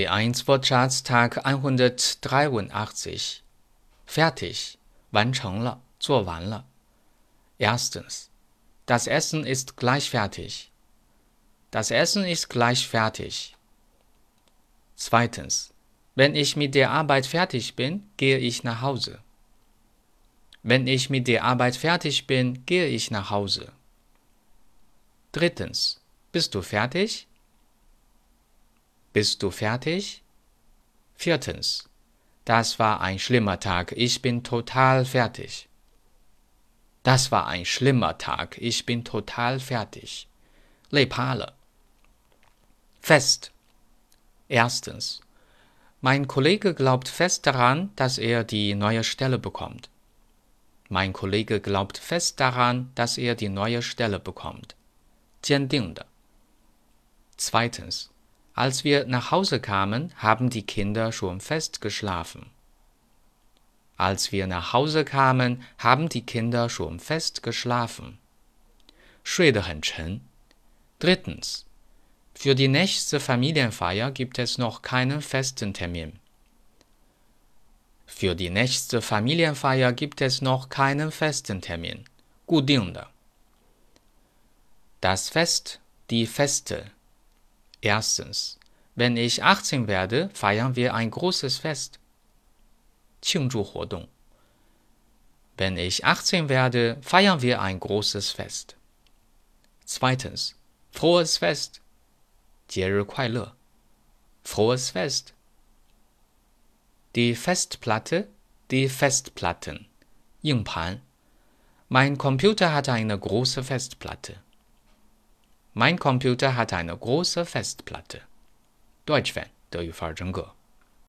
B1-Wortschatz-Tag 183. Fertig. Wan Cheng Zuo Wan Le. Erstens. Das Essen ist gleich fertig. Das Essen ist gleich fertig. Zweitens. Wenn ich mit der Arbeit fertig bin, gehe ich nach Hause. Wenn ich mit der Arbeit fertig bin, gehe ich nach Hause. Drittens. Bist du fertig? Bist du fertig? Viertens. Das war ein schlimmer Tag. Ich bin total fertig. Das war ein schlimmer Tag. Ich bin total fertig. 累趴了。Fest. Erstens. Mein Kollege glaubt fest daran, dass er die neue Stelle bekommt. Mein Kollege glaubt fest daran, dass er die neue Stelle bekommt. 坚定的。Zweitens. Als wir nach Hause kamen, haben die Kinder schon fest geschlafen. Als wir nach Hause kamen, haben die Kinder schon fest geschlafen. 睡得很沉。Drittens. Für die nächste Familienfeier gibt es noch keinen festen Termin. Für die nächste Familienfeier gibt es noch keinen festen Termin. 固定的。Das Fest, die Feste, Erstens, wenn ich 18 werde, feiern wir ein großes Fest. 庆祝活动. Wenn ich 18 werde, feiern wir ein großes Fest. Zweitens, frohes Fest. 节日快乐. Frohes Fest. Die Festplatte, die Festplatten. 硬盘. Mein Computer hat eine große Festplatte. Mein Computer hat eine große Festplatte. Deutsch Fan 德语范儿真格。